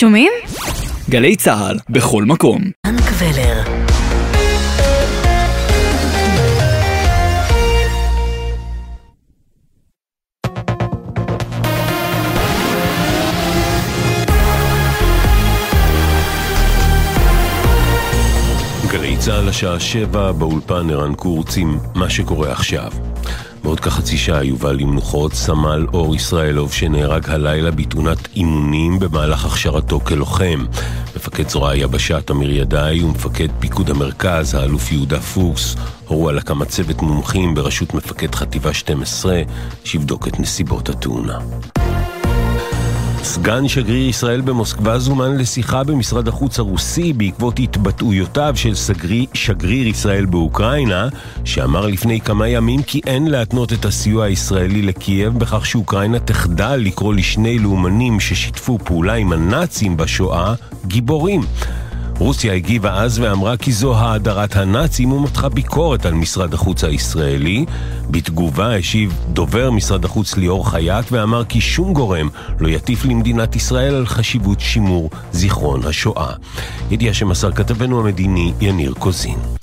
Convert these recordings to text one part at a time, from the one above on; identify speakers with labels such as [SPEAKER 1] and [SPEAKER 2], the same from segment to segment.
[SPEAKER 1] שומעים?
[SPEAKER 2] גלי צה"ל, בכל מקום.
[SPEAKER 3] אנקוולר
[SPEAKER 4] גלי צה"ל השעה שבע, באולפן ערן קורץ עם מה שקורה עכשיו. בעוד כחצי שעה יובא למנוחות סמל אור ישראלוב שנהרג הלילה בתאונת אימונים במהלך הכשרתו כלוחם. מפקד זרוע היבשה תמיר ידעי ומפקד פיקוד המרכז, האלוף יהודה פוקס, הורו על הקמת צוות מומחים בראשות מפקד חטיבה 12 שיבדוק את נסיבות התאונה. סגן שגריר ישראל במוסקבה זומן לשיחה במשרד החוץ הרוסי בעקבות התבטאויותיו של סגרי, שגריר ישראל באוקראינה, שאמר לפני כמה ימים כי אין להתנות את הסיוע הישראלי לקייב בכך שאוקראינה תחדל לקרוא לשני לאומנים ששיתפו פעולה עם הנאצים בשואה גיבורים. רוסיה הגיבה אז ואמרה כי זו האדרת הנאצים ומתחה ביקורת על משרד החוץ הישראלי. בתגובה השיב דובר משרד החוץ ליאור חייט ואמר כי שום גורם לא יטיף למדינת ישראל על חשיבות שימור זיכרון השואה. ידיעה שמסר כתבנו המדיני יניר קוזין.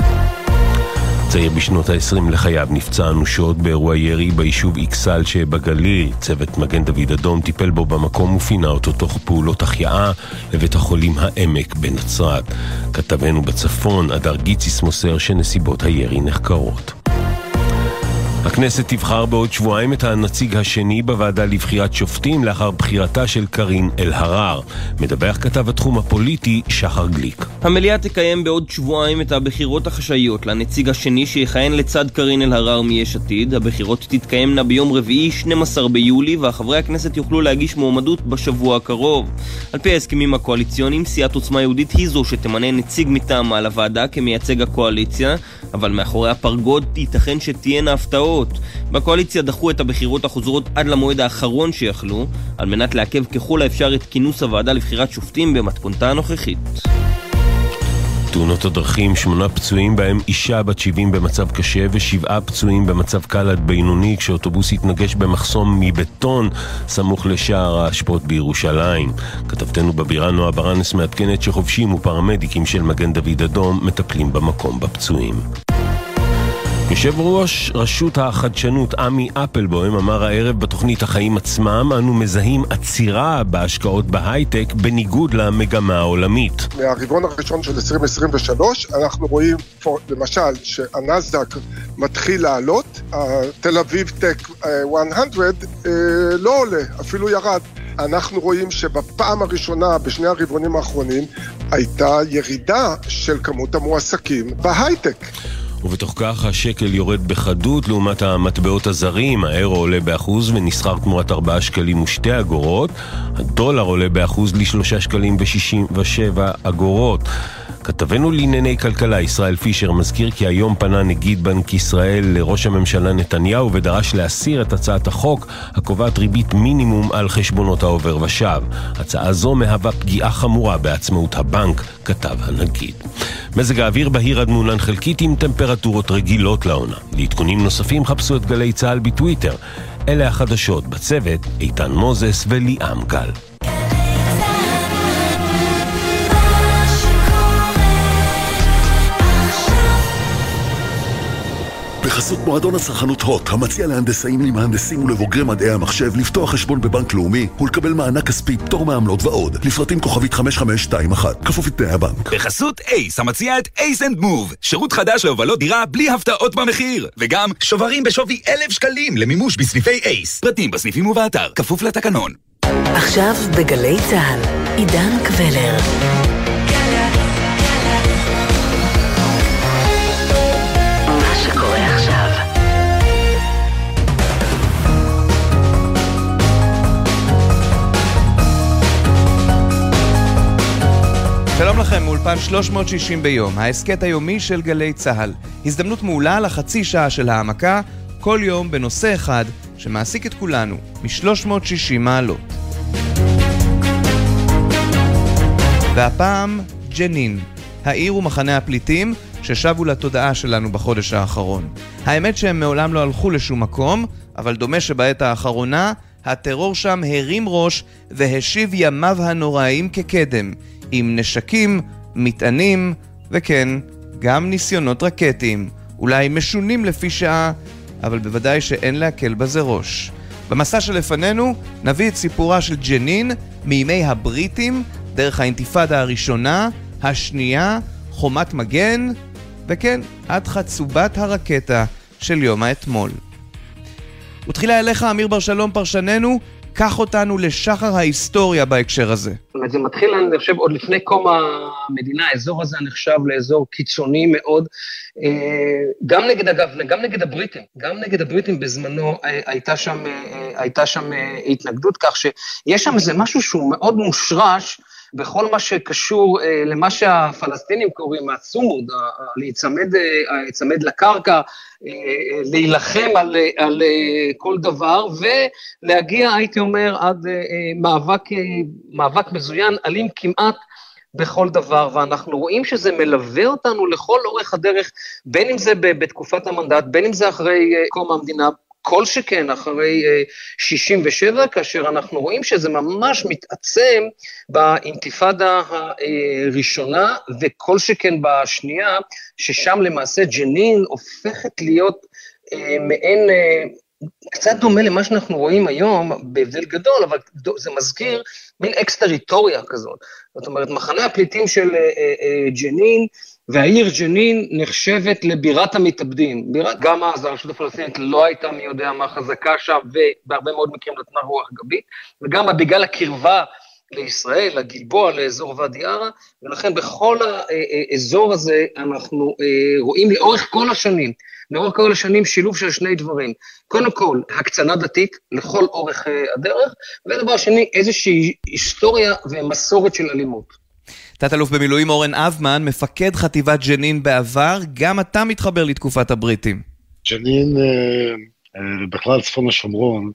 [SPEAKER 4] צעיר בשנות ה-20 לחייו נפצע אנושות באירוע ירי ביישוב אכסל שבגליל. צוות מגן דוד אדום טיפל בו במקום ופינה אותו תוך פעולות החייאה לבית החולים העמק בנצרת. כתבנו בצפון, הדר גיציס מוסר שנסיבות הירי נחקרות. הכנסת תבחר בעוד שבועיים את הנציג השני בוועדה לבחירת שופטים לאחר בחירתה של קארין אלהרר. מדווח כתב התחום הפוליטי שחר גליק.
[SPEAKER 5] המליאה תקיים בעוד שבועיים את הבחירות החשאיות לנציג השני שיכהן לצד קארין אלהרר מיש עתיד. הבחירות תתקיימנה ביום רביעי 12 ביולי והחברי הכנסת יוכלו להגיש מועמדות בשבוע הקרוב. על פי ההסכמים הקואליציוניים, סיעת עוצמה יהודית היא זו שתמנה נציג מטעמה לוועדה כמייצג הקואליציה, אבל מאחורי הפרגוד ייתכן שתהיינה הפתעות. בקואליציה דחו את הבחירות החוזרות עד למועד האחרון שיכלו, על מנת לעכב ככל האפשר את כינוס הוועדה לבחירת שופטים במתכונתה הנוכחית.
[SPEAKER 4] תאונות הדרכים, שמונה פצועים בהם אישה בת 70 במצב קשה ושבעה פצועים במצב קל עד בינוני כשאוטובוס התנגש במחסום מבטון סמוך לשער האשפות בירושלים. כתבתנו בבירה נועה ברנס מעדכנת שחובשים ופרמדיקים של מגן דוד אדום מטפלים במקום בפצועים. יושב ראש רשות החדשנות עמי אפלבוים אמר הערב בתוכנית החיים עצמם אנו מזהים עצירה בהשקעות בהייטק בניגוד למגמה העולמית.
[SPEAKER 6] מהרבעון הראשון של 2023 אנחנו רואים למשל שהנסדק מתחיל לעלות, תל אביב טק 100 אה, לא עולה, אפילו ירד. אנחנו רואים שבפעם הראשונה בשני הרבעונים האחרונים הייתה ירידה של כמות המועסקים בהייטק.
[SPEAKER 4] ובתוך כך השקל יורד בחדות לעומת המטבעות הזרים, האירו עולה באחוז ונסחר תמורת 4 שקלים ושתי אגורות, הדולר עולה באחוז ל-3 שקלים ו-67 אגורות. כתבנו לענייני כלכלה ישראל פישר מזכיר כי היום פנה נגיד בנק ישראל לראש הממשלה נתניהו ודרש להסיר את הצעת החוק הקובעת ריבית מינימום על חשבונות העובר ושב. הצעה זו מהווה פגיעה חמורה בעצמאות הבנק, כתב הנגיד. מזג האוויר בהיר עד מעונן חלקית עם טמפרטורות רגילות לעונה. לעדכונים נוספים חפשו את גלי צה"ל בטוויטר. אלה החדשות בצוות איתן מוזס וליאם גל.
[SPEAKER 7] בחסות מועדון הצרכנות הוט, המציע להנדסאים, למהנדסים ולבוגרי מדעי המחשב לפתוח חשבון בבנק לאומי ולקבל מענק כספי, פטור מעמלות ועוד. לפרטים כוכבית 5521, כפוף לתנאי הבנק.
[SPEAKER 8] בחסות אייס, המציע את אייס אנד מוב, שירות חדש להובלות דירה בלי הפתעות במחיר. וגם שוברים בשווי אלף שקלים למימוש בסניפי אייס. פרטים בסניפים ובאתר, כפוף לתקנון.
[SPEAKER 3] עכשיו בגלי צה"ל, עידן קבלר.
[SPEAKER 9] שלום לכם, מאולפן 360 ביום, ההסכת היומי של גלי צה"ל. הזדמנות מעולה לחצי שעה של העמקה, כל יום בנושא אחד שמעסיק את כולנו, מ-360 מעלות. והפעם, ג'נין, העיר ומחנה הפליטים ששבו לתודעה שלנו בחודש האחרון. האמת שהם מעולם לא הלכו לשום מקום, אבל דומה שבעת האחרונה הטרור שם הרים ראש והשיב ימיו הנוראים כקדם, עם נשקים, מטענים, וכן, גם ניסיונות רקטיים, אולי משונים לפי שעה, אבל בוודאי שאין להקל בזה ראש. במסע שלפנינו נביא את סיפורה של ג'נין מימי הבריטים, דרך האינתיפאדה הראשונה, השנייה, חומת מגן, וכן, עד חצובת הרקטה של יום האתמול. ותחילה אליך, אמיר בר שלום, פרשננו, קח אותנו לשחר ההיסטוריה בהקשר הזה.
[SPEAKER 1] זאת אומרת, זה מתחיל, אני חושב, עוד לפני קום המדינה, האזור הזה נחשב לאזור קיצוני מאוד, אה, גם נגד, אגב, גם נגד הבריטים, גם נגד הבריטים בזמנו אה, הייתה שם, אה, הייתה שם התנגדות, כך שיש שם איזה משהו שהוא מאוד מושרש, בכל מה שקשור אה, למה שהפלסטינים קוראים הצומוד, להיצמד, אה, להיצמד לקרקע, אה, להילחם על, על כל דבר, ולהגיע, הייתי אומר, עד מאבק, מאבק מזוין, אלים כמעט, בכל דבר, ואנחנו רואים שזה מלווה אותנו לכל אורך הדרך, בין אם זה בתקופת המנדט, בין אם זה אחרי קום המדינה, כל שכן אחרי 67, אה, כאשר אנחנו רואים שזה ממש מתעצם באינתיפאדה הראשונה, וכל שכן בשנייה, ששם למעשה ג'נין הופכת להיות אה, מעין... אה, קצת דומה למה שאנחנו רואים היום, בהבדל גדול, אבל זה מזכיר מין אקס-טריטוריה כזאת. זאת אומרת, מחנה הפליטים של ג'נין, והעיר ג'נין נחשבת לבירת המתאבדים. בירת, גם אז הרשות הפלסטינית לא הייתה מי יודע מה חזקה שם, ובהרבה מאוד מקרים נתנה רוח גבית, וגם בגלל הקרבה לישראל, לגלבוע, לאזור ואדי ערה, ולכן בכל האזור הזה אנחנו אה, רואים לאורך כל השנים, לאורך כל השנים שילוב של שני דברים. קודם כל, הקצנה דתית לכל אורך אה, הדרך, ודבר שני, איזושהי היסטוריה ומסורת של אלימות.
[SPEAKER 9] תת-אלוף במילואים אורן אבמן, מפקד חטיבת ג'נין בעבר, גם אתה מתחבר לתקופת הבריטים.
[SPEAKER 10] ג'נין, אה, אה, בכלל צפון השומרון,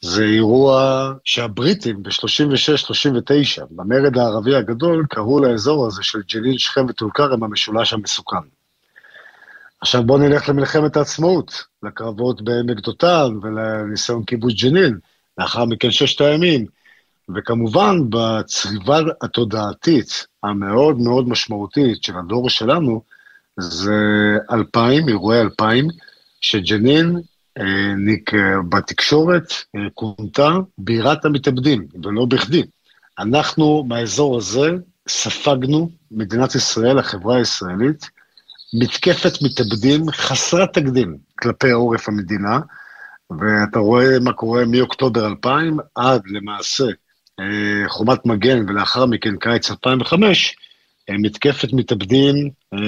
[SPEAKER 10] זה אירוע שהבריטים ב-36-39, במרד הערבי הגדול, קראו לאזור הזה של ג'נין, שכם וטול כרם המשולש המסוכן. עכשיו בואו נלך למלחמת העצמאות, לקרבות בעמק דותן ולניסיון כיבוש ג'נין, לאחר מכן ששת הימים. וכמובן, בצריבה התודעתית המאוד מאוד משמעותית של הדור שלנו, זה אלפיים, אירועי אלפיים, שג'נין אה, ניק, בתקשורת אה, כונתה בירת המתאבדים, ולא בכדי. אנחנו מהאזור הזה ספגנו, מדינת ישראל, החברה הישראלית, מתקפת מתאבדים חסרת תקדים כלפי עורף המדינה, ואתה רואה מה קורה מאוקטובר 2000 עד למעשה אה, חומת מגן ולאחר מכן קיץ 2005, אה, מתקפת מתאבדים אה,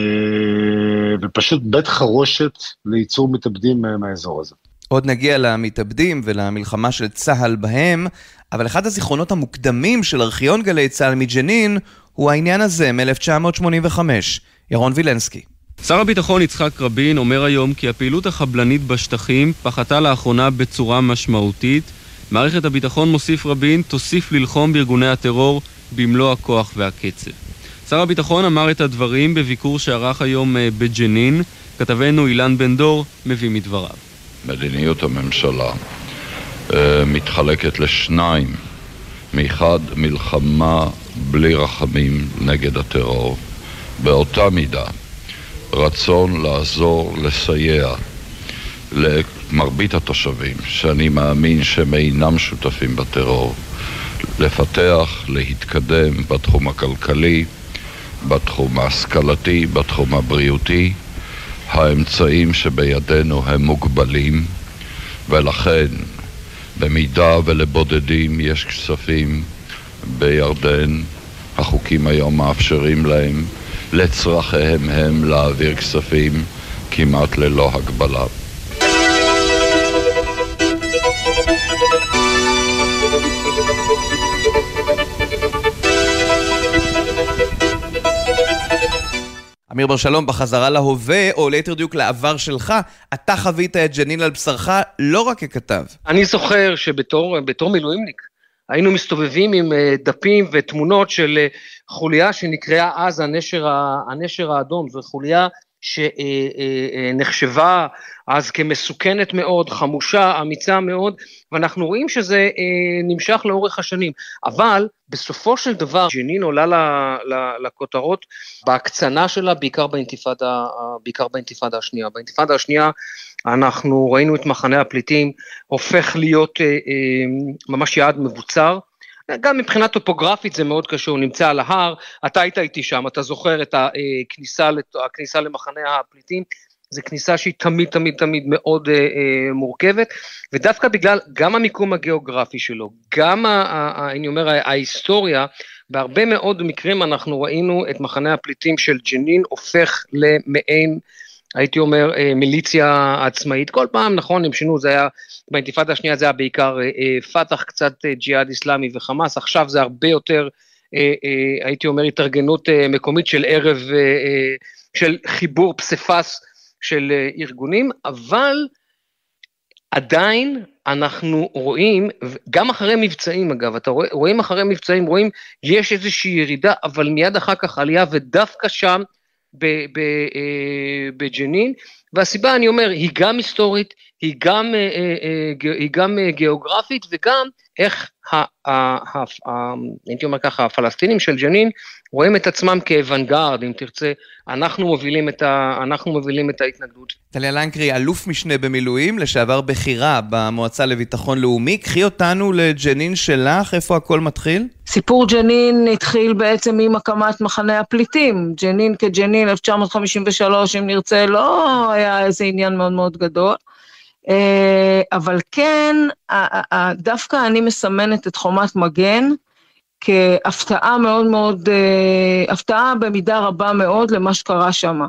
[SPEAKER 10] ופשוט בית חרושת לייצור מתאבדים מהאזור הזה.
[SPEAKER 9] עוד נגיע למתאבדים ולמלחמה של צה"ל בהם, אבל אחד הזיכרונות המוקדמים של ארכיון גלי צה"ל מג'נין הוא העניין הזה מ-1985. ירון וילנסקי.
[SPEAKER 5] שר הביטחון יצחק רבין אומר היום כי הפעילות החבלנית בשטחים פחתה לאחרונה בצורה משמעותית מערכת הביטחון, מוסיף רבין, תוסיף ללחום בארגוני הטרור במלוא הכוח והקצב. שר הביטחון אמר את הדברים בביקור שערך היום אה, בג'נין. כתבנו אילן בן דור מביא מדבריו.
[SPEAKER 11] מדיניות הממשלה אה, מתחלקת לשניים. מחד, מלחמה בלי רחמים נגד הטרור. באותה מידה, רצון לעזור, לסייע למרבית התושבים, שאני מאמין שהם אינם שותפים בטרור, לפתח, להתקדם בתחום הכלכלי, בתחום ההשכלתי, בתחום הבריאותי. האמצעים שבידינו הם מוגבלים, ולכן במידה ולבודדים יש כספים בירדן, החוקים היום מאפשרים להם לצרכיהם הם להעביר כספים כמעט ללא הגבלה.
[SPEAKER 9] אמיר בר שלום, בחזרה להווה, או ליתר דיוק לעבר שלך, אתה חווית את ג'נין על בשרך לא רק ככתב.
[SPEAKER 1] אני זוכר שבתור מילואימניק, היינו מסתובבים עם אה, דפים ותמונות של אה, חוליה שנקראה אז הנשר, הנשר האדום. זו חוליה שנחשבה אז כמסוכנת מאוד, חמושה, אמיצה מאוד, ואנחנו רואים שזה נמשך לאורך השנים. אבל בסופו של דבר ג'נין עולה לכותרות בהקצנה שלה, בעיקר באינתיפאדה, בעיקר באינתיפאדה השנייה. באינתיפאדה השנייה אנחנו ראינו את מחנה הפליטים הופך להיות ממש יעד מבוצר. גם מבחינה טופוגרפית זה מאוד קשור, הוא נמצא על ההר, אתה היית איתי שם, אתה זוכר את הכניסה, הכניסה למחנה הפליטים, זו כניסה שהיא תמיד תמיד תמיד מאוד אה, אה, מורכבת, ודווקא בגלל גם המיקום הגיאוגרפי שלו, גם, ה, ה, אני אומר, ההיסטוריה, בהרבה מאוד מקרים אנחנו ראינו את מחנה הפליטים של ג'נין הופך למעין הייתי אומר, אה, מיליציה עצמאית. כל פעם, נכון, הם שינו, זה היה, באינתיפאדה השנייה זה היה בעיקר אה, אה, פת"ח, קצת ג'יהאד איסלאמי וחמאס, עכשיו זה הרבה יותר, הייתי אומר, התארגנות מקומית של ערב, של חיבור פסיפס של ארגונים, אבל עדיין אנחנו רואים, גם אחרי מבצעים אגב, אתה רואה, רואים אחרי מבצעים, רואים, יש איזושהי ירידה, אבל מיד אחר כך עלייה, ודווקא שם, בג'נין, והסיבה, אני אומר, היא גם היסטורית, היא גם, אה, אה, היא גם גיאוגרפית, וגם איך, הייתי אומר ככה, הפלסטינים של ג'נין רואים את עצמם כאוונגרד, אם תרצה, אנחנו מובילים את, ה, אנחנו מובילים את ההתנגדות.
[SPEAKER 9] טליה לנקרי, אלוף משנה במילואים, לשעבר בכירה במועצה לביטחון לאומי, קחי אותנו לג'נין שלך, איפה הכל מתחיל?
[SPEAKER 12] סיפור ג'נין התחיל בעצם עם הקמת מחנה הפליטים. ג'נין כג'נין 1953, אם נרצה, לא היה איזה עניין מאוד מאוד גדול. אה, אבל כן, דווקא אני מסמנת את חומת מגן כהפתעה מאוד מאוד, אה, הפתעה במידה רבה מאוד למה שקרה שם.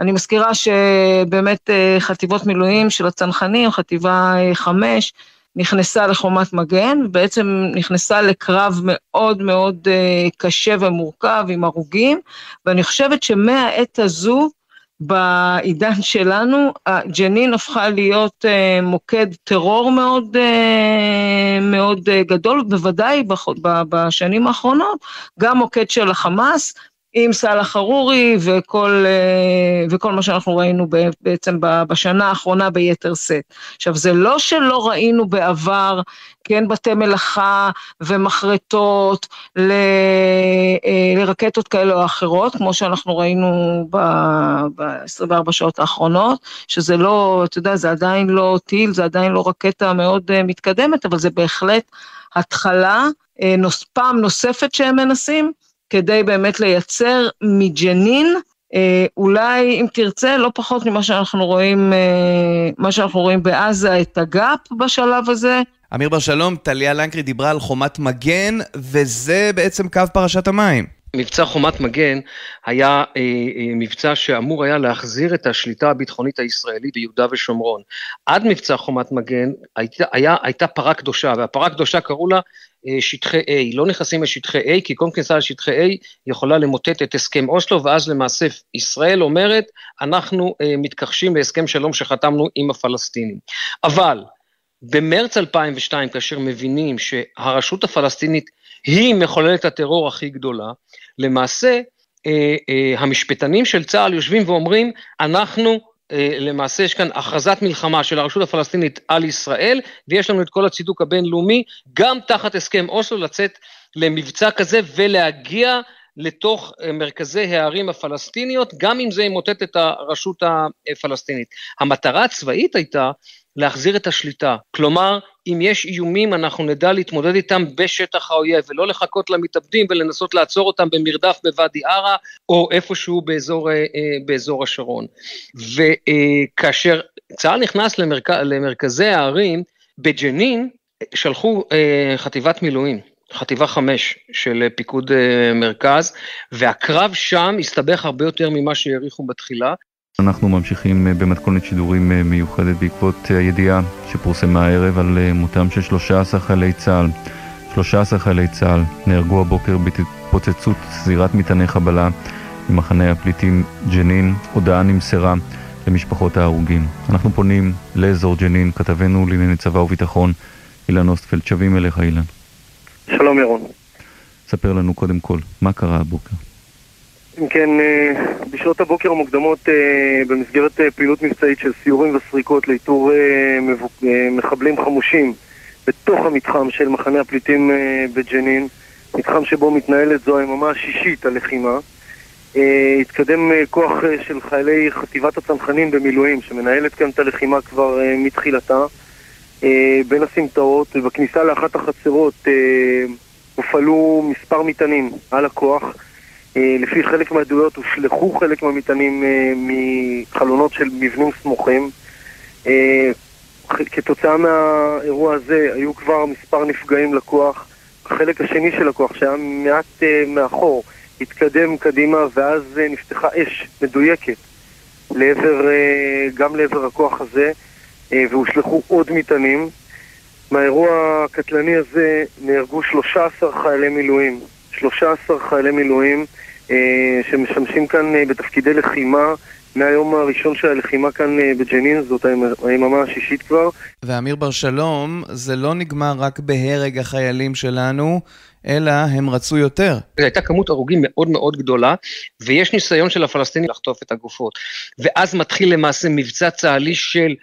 [SPEAKER 12] אני מזכירה שבאמת אה, חטיבות מילואים של הצנחנים, חטיבה חמש, נכנסה לחומת מגן, בעצם נכנסה לקרב מאוד מאוד קשה ומורכב עם הרוגים, ואני חושבת שמהעת הזו, בעידן שלנו, ג'נין הפכה להיות אה, מוקד טרור מאוד, אה, מאוד אה, גדול, בוודאי בשנים האחרונות, גם מוקד של החמאס, עם סאלח חרורי וכל, וכל מה שאנחנו ראינו בעצם בשנה האחרונה ביתר שאת. עכשיו, זה לא שלא ראינו בעבר כן, בתי מלאכה ומחרטות ל, אה, לרקטות כאלה או אחרות, כמו שאנחנו ראינו ב-24 שעות האחרונות, שזה לא, אתה יודע, זה עדיין לא טיל, זה עדיין לא רקטה מאוד אה, מתקדמת, אבל זה בהחלט התחלה, אה, פעם נוספת שהם מנסים, כדי באמת לייצר מג'נין, אולי אם תרצה, לא פחות ממה שאנחנו רואים, מה שאנחנו רואים בעזה, את הגאפ בשלב הזה,
[SPEAKER 9] אמיר בר שלום, טליה לנקרי דיברה על חומת מגן, וזה בעצם קו פרשת המים.
[SPEAKER 1] מבצע חומת מגן היה אה, אה, מבצע שאמור היה להחזיר את השליטה הביטחונית הישראלית ביהודה ושומרון. עד מבצע חומת מגן היית, היה, הייתה פרה קדושה, והפרה הקדושה קראו לה אה, שטחי A. לא נכנסים לשטחי A, כי כל כניסה לשטחי A יכולה למוטט את הסכם אוסלו, ואז למעשה ישראל אומרת, אנחנו מתכחשים להסכם שלום שחתמנו עם הפלסטינים. אבל במרץ 2002, כאשר מבינים שהרשות הפלסטינית היא מחוללת הטרור הכי גדולה, למעשה אה, אה, המשפטנים של צה"ל יושבים ואומרים, אנחנו, אה, למעשה יש כאן הכרזת מלחמה של הרשות הפלסטינית על ישראל, ויש לנו את כל הצידוק הבינלאומי, גם תחת הסכם אוסלו לצאת למבצע כזה ולהגיע לתוך מרכזי הערים הפלסטיניות, גם אם זה ימוטט את הרשות הפלסטינית. המטרה הצבאית הייתה להחזיר את השליטה. כלומר, אם יש איומים, אנחנו נדע להתמודד איתם בשטח האויב, ולא לחכות למתאבדים ולנסות לעצור אותם במרדף בוואדי ערה, או איפשהו באזור, אה, באזור השרון. וכאשר צה"ל נכנס למרכ... למרכזי הערים, בג'נין שלחו אה, חטיבת מילואים. חטיבה חמש של פיקוד מרכז, והקרב שם הסתבך הרבה יותר ממה שהעריכו בתחילה.
[SPEAKER 13] אנחנו ממשיכים אה, במתכונת שידורים אה, מיוחדת בעקבות אה, הידיעה שפורסמה הערב על מותם של 13 חיילי צה"ל. 13 חיילי צה"ל נהרגו הבוקר בהתפוצצות זירת מטעני חבלה ממחנה הפליטים ג'נין. הודעה נמסרה למשפחות ההרוגים. אנחנו פונים לאזור ג'נין, כתבנו לענייני צבא וביטחון, אילן אוסטפלד. שבים אליך, אילן.
[SPEAKER 14] שלום ירון.
[SPEAKER 13] ספר לנו קודם כל, מה קרה הבוקר?
[SPEAKER 14] אם כן, אה, בשעות הבוקר המוקדמות אה, במסגרת אה, פעילות מבצעית של סיורים וסריקות לאיתור מחבלים חמושים בתוך המתחם של מחנה הפליטים בג'נין, מתחם שבו מתנהלת זו היממה השישית הלחימה. התקדם כוח של חיילי חטיבת הצנחנים במילואים, שמנהלת כאן את הלחימה כבר מתחילתה, בין הסמטאות, ובכניסה לאחת החצרות הופעלו מספר מטענים על הכוח. אה, לפי חלק מהעדויות הושלכו חלק מהמטענים אה, מחלונות של מבנים סמוכים. אה, כתוצאה מהאירוע הזה היו כבר מספר נפגעים לכוח. החלק השני של הכוח, שהיה מעט מאחור, התקדם קדימה ואז נפתחה אש מדויקת לעבר, גם לעבר הכוח הזה והושלכו עוד מטענים. מהאירוע הקטלני הזה נהרגו 13 חיילי מילואים. 13 חיילי מילואים אה, שמשמשים כאן אה, בתפקידי לחימה מהיום הראשון של הלחימה כאן אה, בג'נין, זאת היממה השישית כבר.
[SPEAKER 9] ואמיר בר שלום, זה לא נגמר רק בהרג החיילים שלנו, אלא הם רצו יותר.
[SPEAKER 1] זו הייתה כמות הרוגים מאוד מאוד גדולה, ויש ניסיון של הפלסטינים לחטוף את הגופות. ואז מתחיל למעשה מבצע צה"לי של,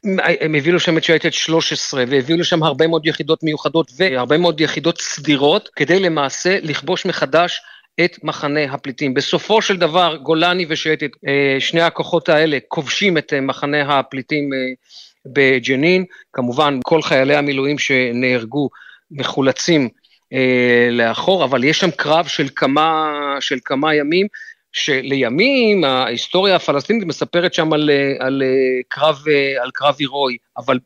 [SPEAKER 1] הם הביאו לשם את שייטת 13, והביאו לשם הרבה מאוד יחידות מיוחדות והרבה מאוד יחידות סדירות, כדי למעשה לכבוש מחדש את מחנה הפליטים. בסופו של דבר, גולני ושייטת, אה, שני הכוחות האלה כובשים את אה, מחנה הפליטים אה, בג'נין. כמובן, כל חיילי המילואים שנהרגו מחולצים לאחור, אבל יש שם קרב של כמה, של כמה ימים, שלימים ההיסטוריה הפלסטינית מספרת שם על, על, קרב, על קרב הירואי, אבל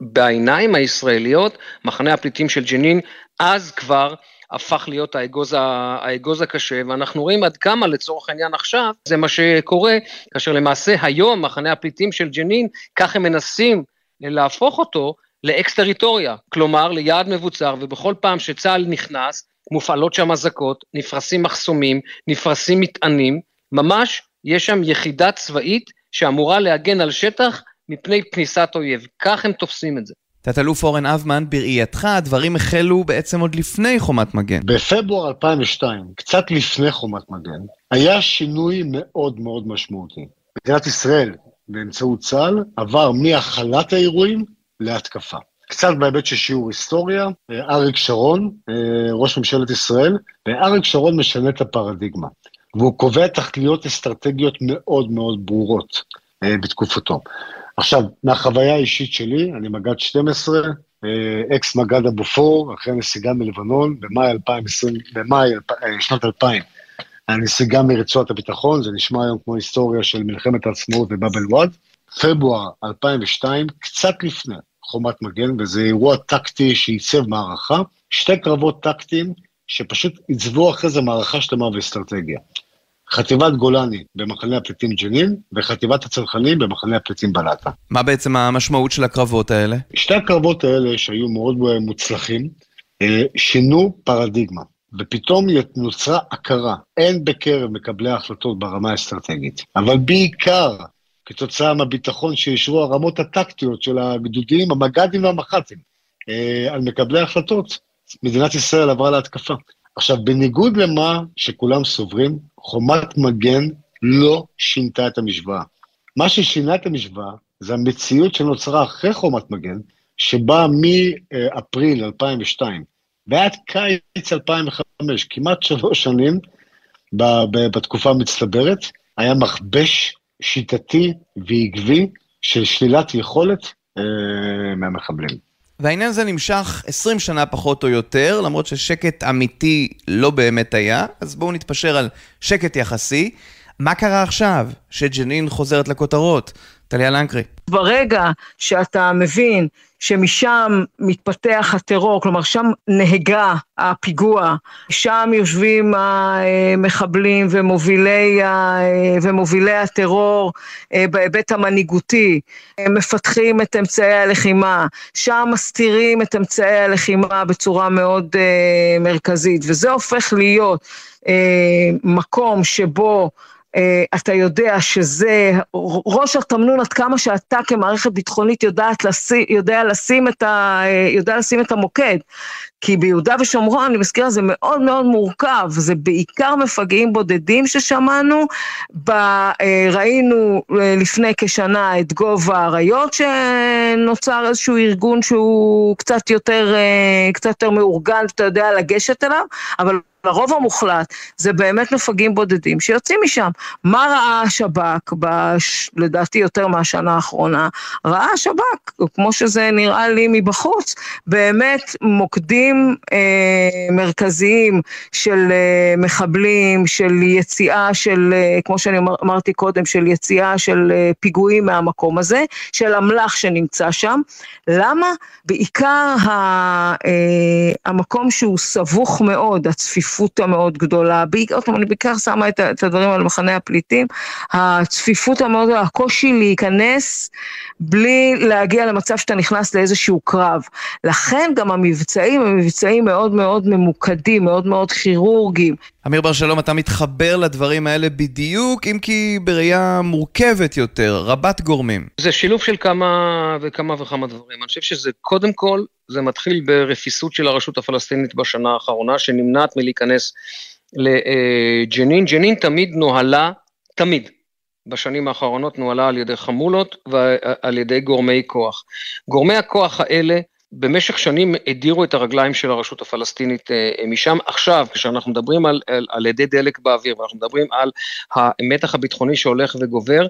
[SPEAKER 1] בעיניים הישראליות, מחנה הפליטים של ג'נין, אז כבר הפך להיות האגוז, האגוז הקשה, ואנחנו רואים עד כמה לצורך העניין עכשיו, זה מה שקורה, כאשר למעשה היום מחנה הפליטים של ג'נין, כך הם מנסים להפוך אותו לאקס-טריטוריה, כלומר ליעד מבוצר, ובכל פעם שצה"ל נכנס, מופעלות שם אזעקות, נפרסים מחסומים, נפרסים מטענים, ממש יש שם יחידה צבאית שאמורה להגן על שטח מפני כניסת אויב, כך הם תופסים את זה.
[SPEAKER 9] תת-אלוף אורן אבמן, בראייתך הדברים החלו בעצם עוד לפני חומת מגן.
[SPEAKER 10] בפברואר 2002, קצת לפני חומת מגן, היה שינוי מאוד מאוד משמעותי. מדינת ישראל, באמצעות צה"ל, עבר מהכלת האירועים להתקפה. קצת בהיבט של שיעור היסטוריה, אריק שרון, ראש ממשלת ישראל, ואריק שרון משנה את הפרדיגמה. והוא קובע תכליות אסטרטגיות מאוד מאוד ברורות בתקופתו. עכשיו, מהחוויה האישית שלי, אני מג"ד 12, אה, אקס מג"ד הבופור, אחרי נסיגה מלבנון, במאי 2020, במאי אה, שנת 2000, הנסיגה מרצועת הביטחון, זה נשמע היום כמו היסטוריה של מלחמת העצמאות בבאבל וואד. פברואר 2002, קצת לפני חומת מגן, וזה אירוע טקטי שעיצב מערכה, שתי קרבות טקטיים שפשוט עיצבו אחרי זה מערכה שלמה ואסטרטגיה. חטיבת גולני במחנה הפליטים ג'נין, וחטיבת הצנחנים במחנה הפליטים בלטה.
[SPEAKER 9] מה בעצם המשמעות של הקרבות האלה?
[SPEAKER 10] שתי הקרבות האלה, שהיו מאוד מוצלחים, אה, שינו פרדיגמה. ופתאום נוצרה הכרה, הן בקרב מקבלי ההחלטות ברמה האסטרטגית, אבל בעיקר כתוצאה מהביטחון שאישרו הרמות הטקטיות של הגדודים, המג"דים והמח"טים, אה, על מקבלי ההחלטות, מדינת ישראל עברה להתקפה. עכשיו, בניגוד למה שכולם סוברים, חומת מגן לא שינתה את המשוואה. מה ששינה את המשוואה זה המציאות שנוצרה אחרי חומת מגן, שבאה מאפריל 2002 ועד קיץ 2005, כמעט שלוש שנים בתקופה המצטברת, היה מכבש שיטתי ועקבי של שלילת יכולת אה, מהמחבלים.
[SPEAKER 9] והעניין הזה נמשך 20 שנה פחות או יותר, למרות ששקט אמיתי לא באמת היה, אז בואו נתפשר על שקט יחסי. מה קרה עכשיו שג'נין חוזרת לכותרות? טליה לנקרי.
[SPEAKER 12] ברגע שאתה מבין שמשם מתפתח הטרור, כלומר שם נהגה הפיגוע, שם יושבים המחבלים ומובילי, ומובילי הטרור אה, בהיבט המנהיגותי, מפתחים את אמצעי הלחימה, שם מסתירים את אמצעי הלחימה בצורה מאוד אה, מרכזית, וזה הופך להיות אה, מקום שבו אתה יודע שזה ראש התמנון עד כמה שאתה כמערכת ביטחונית יודעת לשים, יודע, לשים את ה, אה, יודע לשים את המוקד. כי ביהודה ושומרון, אני מזכירה, זה מאוד מאוד מורכב, זה בעיקר מפגעים בודדים ששמענו, ב, אה, ראינו לפני כשנה את גובה האריות, שנוצר איזשהו ארגון שהוא קצת יותר, קצת יותר מאורגן, ואתה יודע לגשת אליו, אבל לרוב המוחלט זה באמת מפגעים בודדים שיוצאים משם. מה ראה השב"כ, בש... לדעתי יותר מהשנה האחרונה? ראה השב"כ, כמו שזה נראה לי מבחוץ, באמת מוקדים אה, מרכזיים של אה, מחבלים, של יציאה של, אה, כמו שאני אמר, אמרתי קודם, של יציאה של אה, פיגועים מהמקום הזה, של אמל"ח שנמצא שם. למה? בעיקר ה, אה, המקום שהוא סבוך מאוד, הצפיפות. הצפיפות המאוד גדולה, עוד פעם, אני בעיקר שמה את, הדברים על מחנה הפליטים, הצפיפות המאוד גדולה, הקושי להיכנס בלי להגיע למצב שאתה נכנס לאיזשהו קרב. לכן גם המבצעים הם מבצעים מאוד מאוד ממוקדים, מאוד מאוד כירורגיים.
[SPEAKER 9] אמיר בר שלום, אתה מתחבר לדברים האלה בדיוק, אם כי בראייה מורכבת יותר, רבת גורמים.
[SPEAKER 1] זה שילוב של כמה וכמה וכמה דברים. אני חושב שזה קודם כל, זה מתחיל ברפיסות של הרשות הפלסטינית בשנה האחרונה, שנמנעת מלהיכנס לג'נין. ג'נין תמיד נוהלה, תמיד, בשנים האחרונות נוהלה על ידי חמולות ועל ידי גורמי כוח. גורמי הכוח האלה, במשך שנים הדירו את הרגליים של הרשות הפלסטינית אה, משם. עכשיו, כשאנחנו מדברים על, על, על אדי דלק באוויר, ואנחנו מדברים על המתח הביטחוני שהולך וגובר,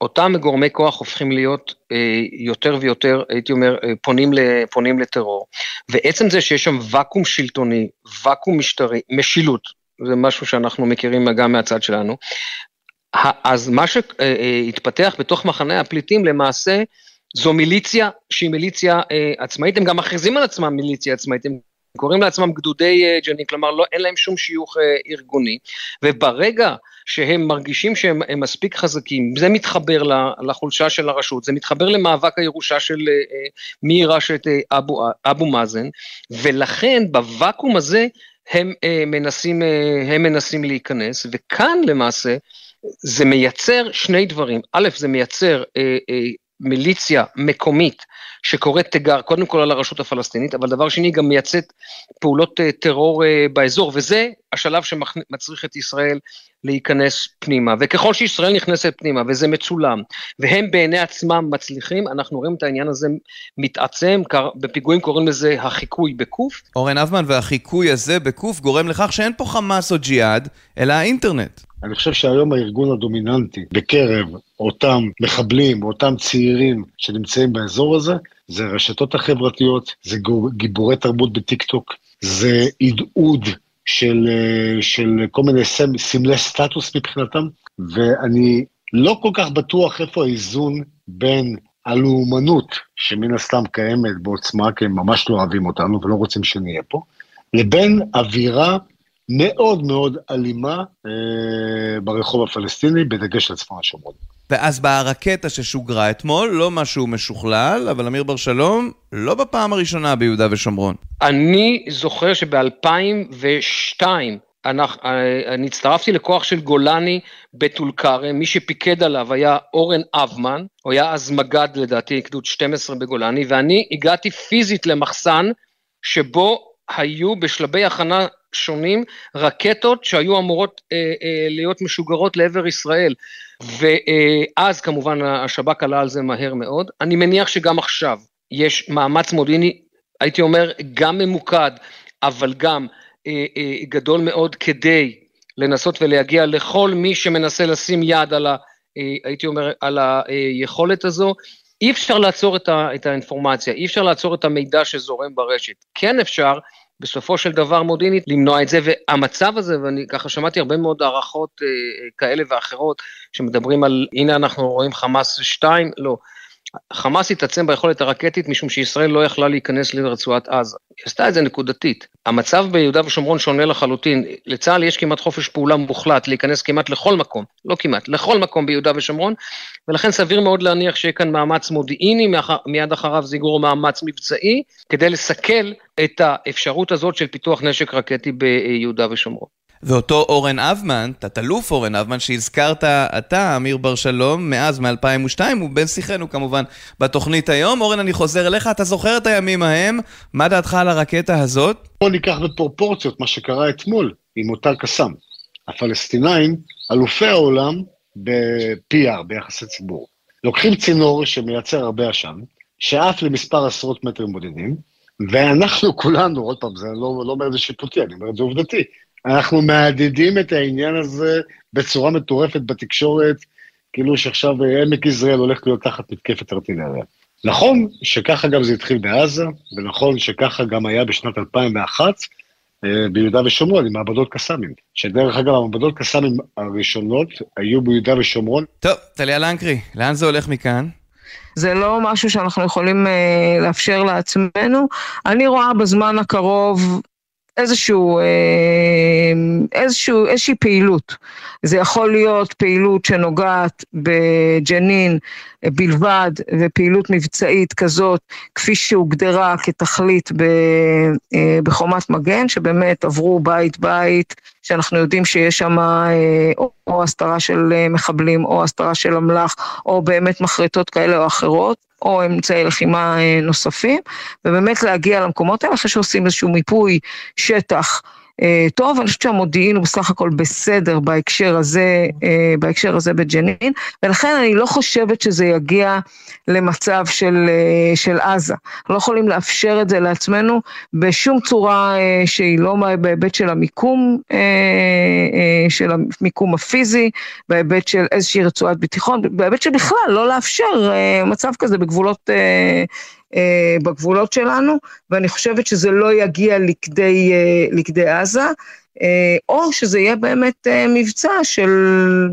[SPEAKER 1] אותם גורמי כוח הופכים להיות אה, יותר ויותר, הייתי אומר, אה, פונים, פונים לטרור. ועצם זה שיש שם ואקום שלטוני, ואקום משטרי, משילות, זה משהו שאנחנו מכירים גם מהצד שלנו, אז מה שהתפתח בתוך מחנה הפליטים למעשה, זו מיליציה שהיא מיליציה אה, עצמאית, הם גם מכריזים על עצמם מיליציה עצמאית, הם קוראים לעצמם גדודי אה, ג'נין, כלומר לא, אין להם שום שיוך אה, ארגוני, וברגע שהם מרגישים שהם מספיק חזקים, זה מתחבר לחולשה של הרשות, זה מתחבר למאבק הירושה של אה, אה מי יירש את אה, אבו, אבו מאזן, ולכן בוואקום הזה הם, אה, מנסים, אה, הם מנסים להיכנס, וכאן למעשה זה מייצר שני דברים, א', זה מייצר אה, אה, מיליציה מקומית שקוראת תיגר קודם כל על הרשות הפלסטינית, אבל דבר שני גם מייצאת פעולות אה, טרור באזור, וזה השלב שמצריך את ישראל להיכנס פנימה. וככל שישראל נכנסת פנימה, וזה מצולם, והם בעיני עצמם מצליחים, אנחנו רואים את העניין הזה מתעצם, בפיגועים קוראים לזה החיקוי בקוף.
[SPEAKER 9] אורן אבמן, והחיקוי הזה בקוף גורם לכך שאין פה חמאס או ג'יהאד, אלא האינטרנט.
[SPEAKER 10] אני חושב שהיום הארגון הדומיננטי בקרב אותם מחבלים, אותם צעירים שנמצאים באזור הזה, זה הרשתות החברתיות, זה גיבורי תרבות בטיקטוק, זה הדהוד של, אה, של כל מיני סמלי סטטוס מבחינתם, ואני לא כל כך בטוח איפה האיזון בין הלאומנות, שמן הסתם קיימת בעוצמה, כי הם ממש לא אוהבים אותנו ולא רוצים שנהיה פה, לבין אווירה מאוד מאוד אלימה אה, ברחוב הפלסטיני, בדגש על צפון השומרון.
[SPEAKER 9] ואז באה הרקטה ששוגרה אתמול, לא משהו משוכלל, אבל אמיר בר שלום, לא בפעם הראשונה ביהודה ושומרון.
[SPEAKER 1] אני זוכר שב-2002, אני, אני הצטרפתי לכוח של גולני בטול כרם, מי שפיקד עליו היה אורן אבמן, הוא היה אז מג"ד לדעתי, גדוד 12 בגולני, ואני הגעתי פיזית למחסן שבו היו בשלבי הכנה שונים רקטות שהיו אמורות אה, אה, להיות משוגרות לעבר ישראל. ואז כמובן השב"כ עלה על זה מהר מאוד. אני מניח שגם עכשיו יש מאמץ מודיעיני, הייתי אומר, גם ממוקד, אבל גם אה, אה, גדול מאוד כדי לנסות ולהגיע לכל מי שמנסה לשים יד על ה... אה, הייתי אומר, על היכולת הזו. אי אפשר לעצור את, ה, את האינפורמציה, אי אפשר לעצור את המידע שזורם ברשת. כן אפשר בסופו של דבר מודיעינית למנוע את זה, והמצב הזה, ואני ככה שמעתי הרבה מאוד הערכות אה, כאלה ואחרות, שמדברים על, הנה אנחנו רואים חמאס 2, לא. חמאס התעצם ביכולת הרקטית משום שישראל לא יכלה להיכנס לרצועת עזה. היא עשתה את זה נקודתית. המצב ביהודה ושומרון שונה לחלוטין. לצה"ל יש כמעט חופש פעולה מוחלט להיכנס כמעט לכל מקום, לא כמעט, לכל מקום ביהודה ושומרון, ולכן סביר מאוד להניח שיהיה כאן מאמץ מודיעיני, מיד אחריו זה יגרור מאמץ מבצעי, כדי לסכל את האפשרות הזאת של פיתוח נשק רקטי ביהודה ושומרון.
[SPEAKER 9] ואותו אורן אבמן, תת-אלוף אורן אבמן, שהזכרת אתה, אמיר בר שלום, מאז, מ-2002, הוא בין שיחנו כמובן בתוכנית היום. אורן, אני חוזר אליך, אתה זוכר את הימים ההם, מה דעתך על הרקטה הזאת?
[SPEAKER 10] בוא ניקח בפרופורציות מה שקרה אתמול עם אותה קסאם. הפלסטינאים, אלופי העולם ב-PR, ביחסי ציבור. לוקחים צינור שמייצר הרבה עשן, שאף למספר עשרות מטרים בודדים, ואנחנו כולנו, עוד פעם, זה לא, לא אומר את זה שיפוטי, אני אומר את זה עובדתי, אנחנו מהדהדים את העניין הזה בצורה מטורפת בתקשורת, כאילו שעכשיו עמק יזרעאל הולך להיות תחת מתקפת ארטילריה. נכון שככה גם זה התחיל בעזה, ונכון שככה גם היה בשנת 2001 אה, ביהודה ושומרון עם מעבדות קסאמים, שדרך אגב המעבדות קסאמים הראשונות היו ביהודה ושומרון.
[SPEAKER 9] טוב, טליה לנקרי, לאן זה הולך מכאן?
[SPEAKER 12] זה לא משהו שאנחנו יכולים אה, לאפשר לעצמנו. אני רואה בזמן הקרוב איזשהו, אה, איזשהו, איזושהי פעילות. זה יכול להיות פעילות שנוגעת בג'נין בלבד, ופעילות מבצעית כזאת, כפי שהוגדרה כתכלית אה, בחומת מגן, שבאמת עברו בית-בית, שאנחנו יודעים שיש שם אה, או הסתרה של מחבלים, או הסתרה של אמל"ח, או באמת מחרטות כאלה או אחרות. או אמצעי לחימה נוספים, ובאמת להגיע למקומות האלה אחרי שעושים איזשהו מיפוי שטח. אה, טוב, אני חושבת שהמודיעין הוא בסך הכל בסדר בהקשר הזה, אה, בהקשר הזה בג'נין, ולכן אני לא חושבת שזה יגיע למצב של, אה, של עזה. לא יכולים לאפשר את זה לעצמנו בשום צורה שהיא לא בהיבט של המיקום, של המיקום הפיזי, בהיבט של איזושהי רצועת ביטחון, בהיבט של בכלל לא לאפשר מצב כזה בגבולות אה, בגבולות שלנו, ואני חושבת שזה לא יגיע לכדי, אה, לכדי עזה. אה, או שזה יהיה באמת מבצע של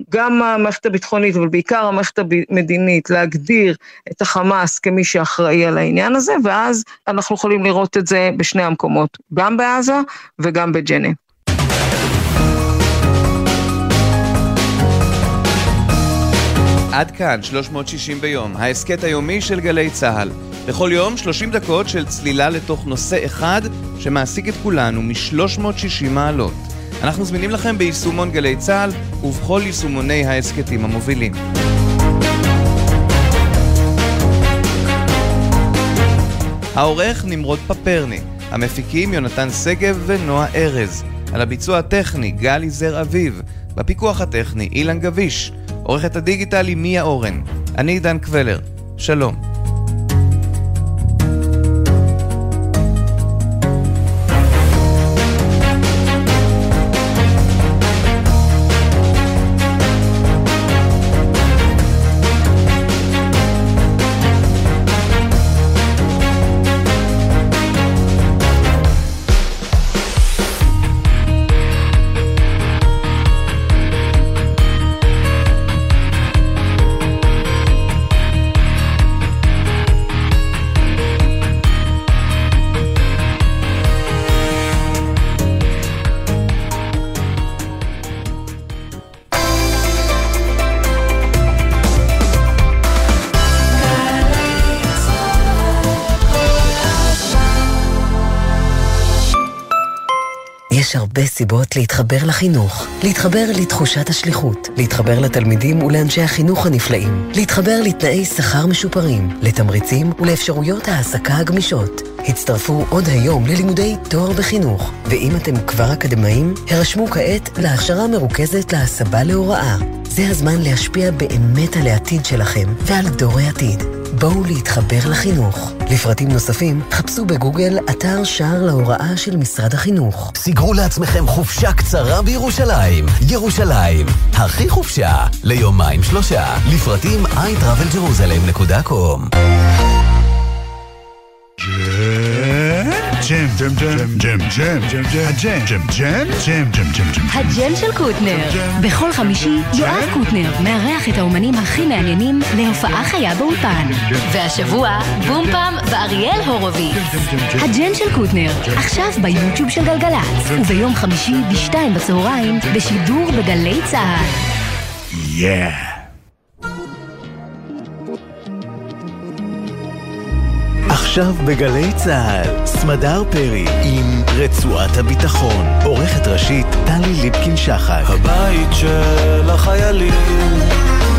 [SPEAKER 12] גם המערכת הביטחונית, אבל בעיקר המערכת המדינית, להגדיר את החמאס כמי שאחראי על העניין הזה, ואז אנחנו יכולים לראות את זה בשני המקומות, גם בעזה וגם בג'נב.
[SPEAKER 9] עד כאן 360 ביום, ההסכת היומי של גלי צה"ל. בכל יום 30 דקות של צלילה לתוך נושא אחד שמעסיק את כולנו מ-360 מעלות. אנחנו זמינים לכם ביישומון גלי צה"ל ובכל יישומוני ההסכתים המובילים. העורך נמרוד פפרני, המפיקים יונתן שגב ונועה ארז, על הביצוע הטכני גלי זר אביב, בפיקוח הטכני אילן גביש, עורכת הדיגיטל היא מיה אורן, אני עידן קבלר, שלום.
[SPEAKER 3] הרבה סיבות להתחבר לחינוך, להתחבר לתחושת השליחות, להתחבר לתלמידים ולאנשי החינוך הנפלאים, להתחבר לתנאי שכר משופרים, לתמריצים ולאפשרויות העסקה הגמישות. הצטרפו עוד היום ללימודי תואר בחינוך, ואם אתם כבר אקדמאים, הרשמו כעת להכשרה מרוכזת להסבה להוראה. זה הזמן להשפיע באמת על העתיד שלכם ועל דור העתיד. בואו להתחבר לחינוך. לפרטים נוספים, חפשו בגוגל אתר שער להוראה של משרד החינוך.
[SPEAKER 15] סגרו לעצמכם חופשה קצרה בירושלים. ירושלים, הכי חופשה, ליומיים שלושה. לפרטים iTravelJerusalem.com
[SPEAKER 16] ג'ם, ג'ם, ג'ם, ג'ם, ג'ם, ג'ם, הג'ם, ג'ם, ג'ם, ג'ם, ג'ם, ג'ם, ג'ם.
[SPEAKER 17] הג'ם של קוטנר. בכל חמישי, יואב קוטנר מארח את האומנים הכי מעניינים להופעה חיה באולפן. והשבוע, בום פעם ואריאל הורוביץ. הג'ם של קוטנר, עכשיו ביוטיוב של גלגלצ, וביום חמישי בשתיים בצהריים, בשידור בגלי צה"ל.
[SPEAKER 15] יאה.
[SPEAKER 18] עכשיו בגלי צה"ל, סמדר פרי עם רצועת הביטחון. עורכת ראשית טלי ליפקין-שחק.
[SPEAKER 19] הבית של החיילים,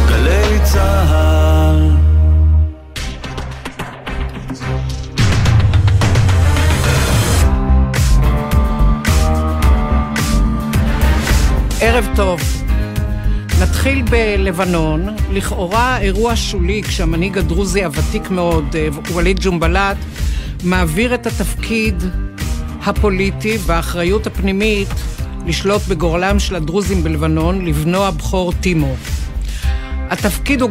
[SPEAKER 19] גלי צה"ל.
[SPEAKER 20] ערב טוב. נתחיל בלבנון, לכאורה אירוע שולי כשהמנהיג הדרוזי הוותיק מאוד, אה, ווליד ג'ומבלט, מעביר את התפקיד הפוליטי והאחריות הפנימית לשלוט בגורלם של הדרוזים בלבנון לבנו הבכור טימו. התפקיד הוא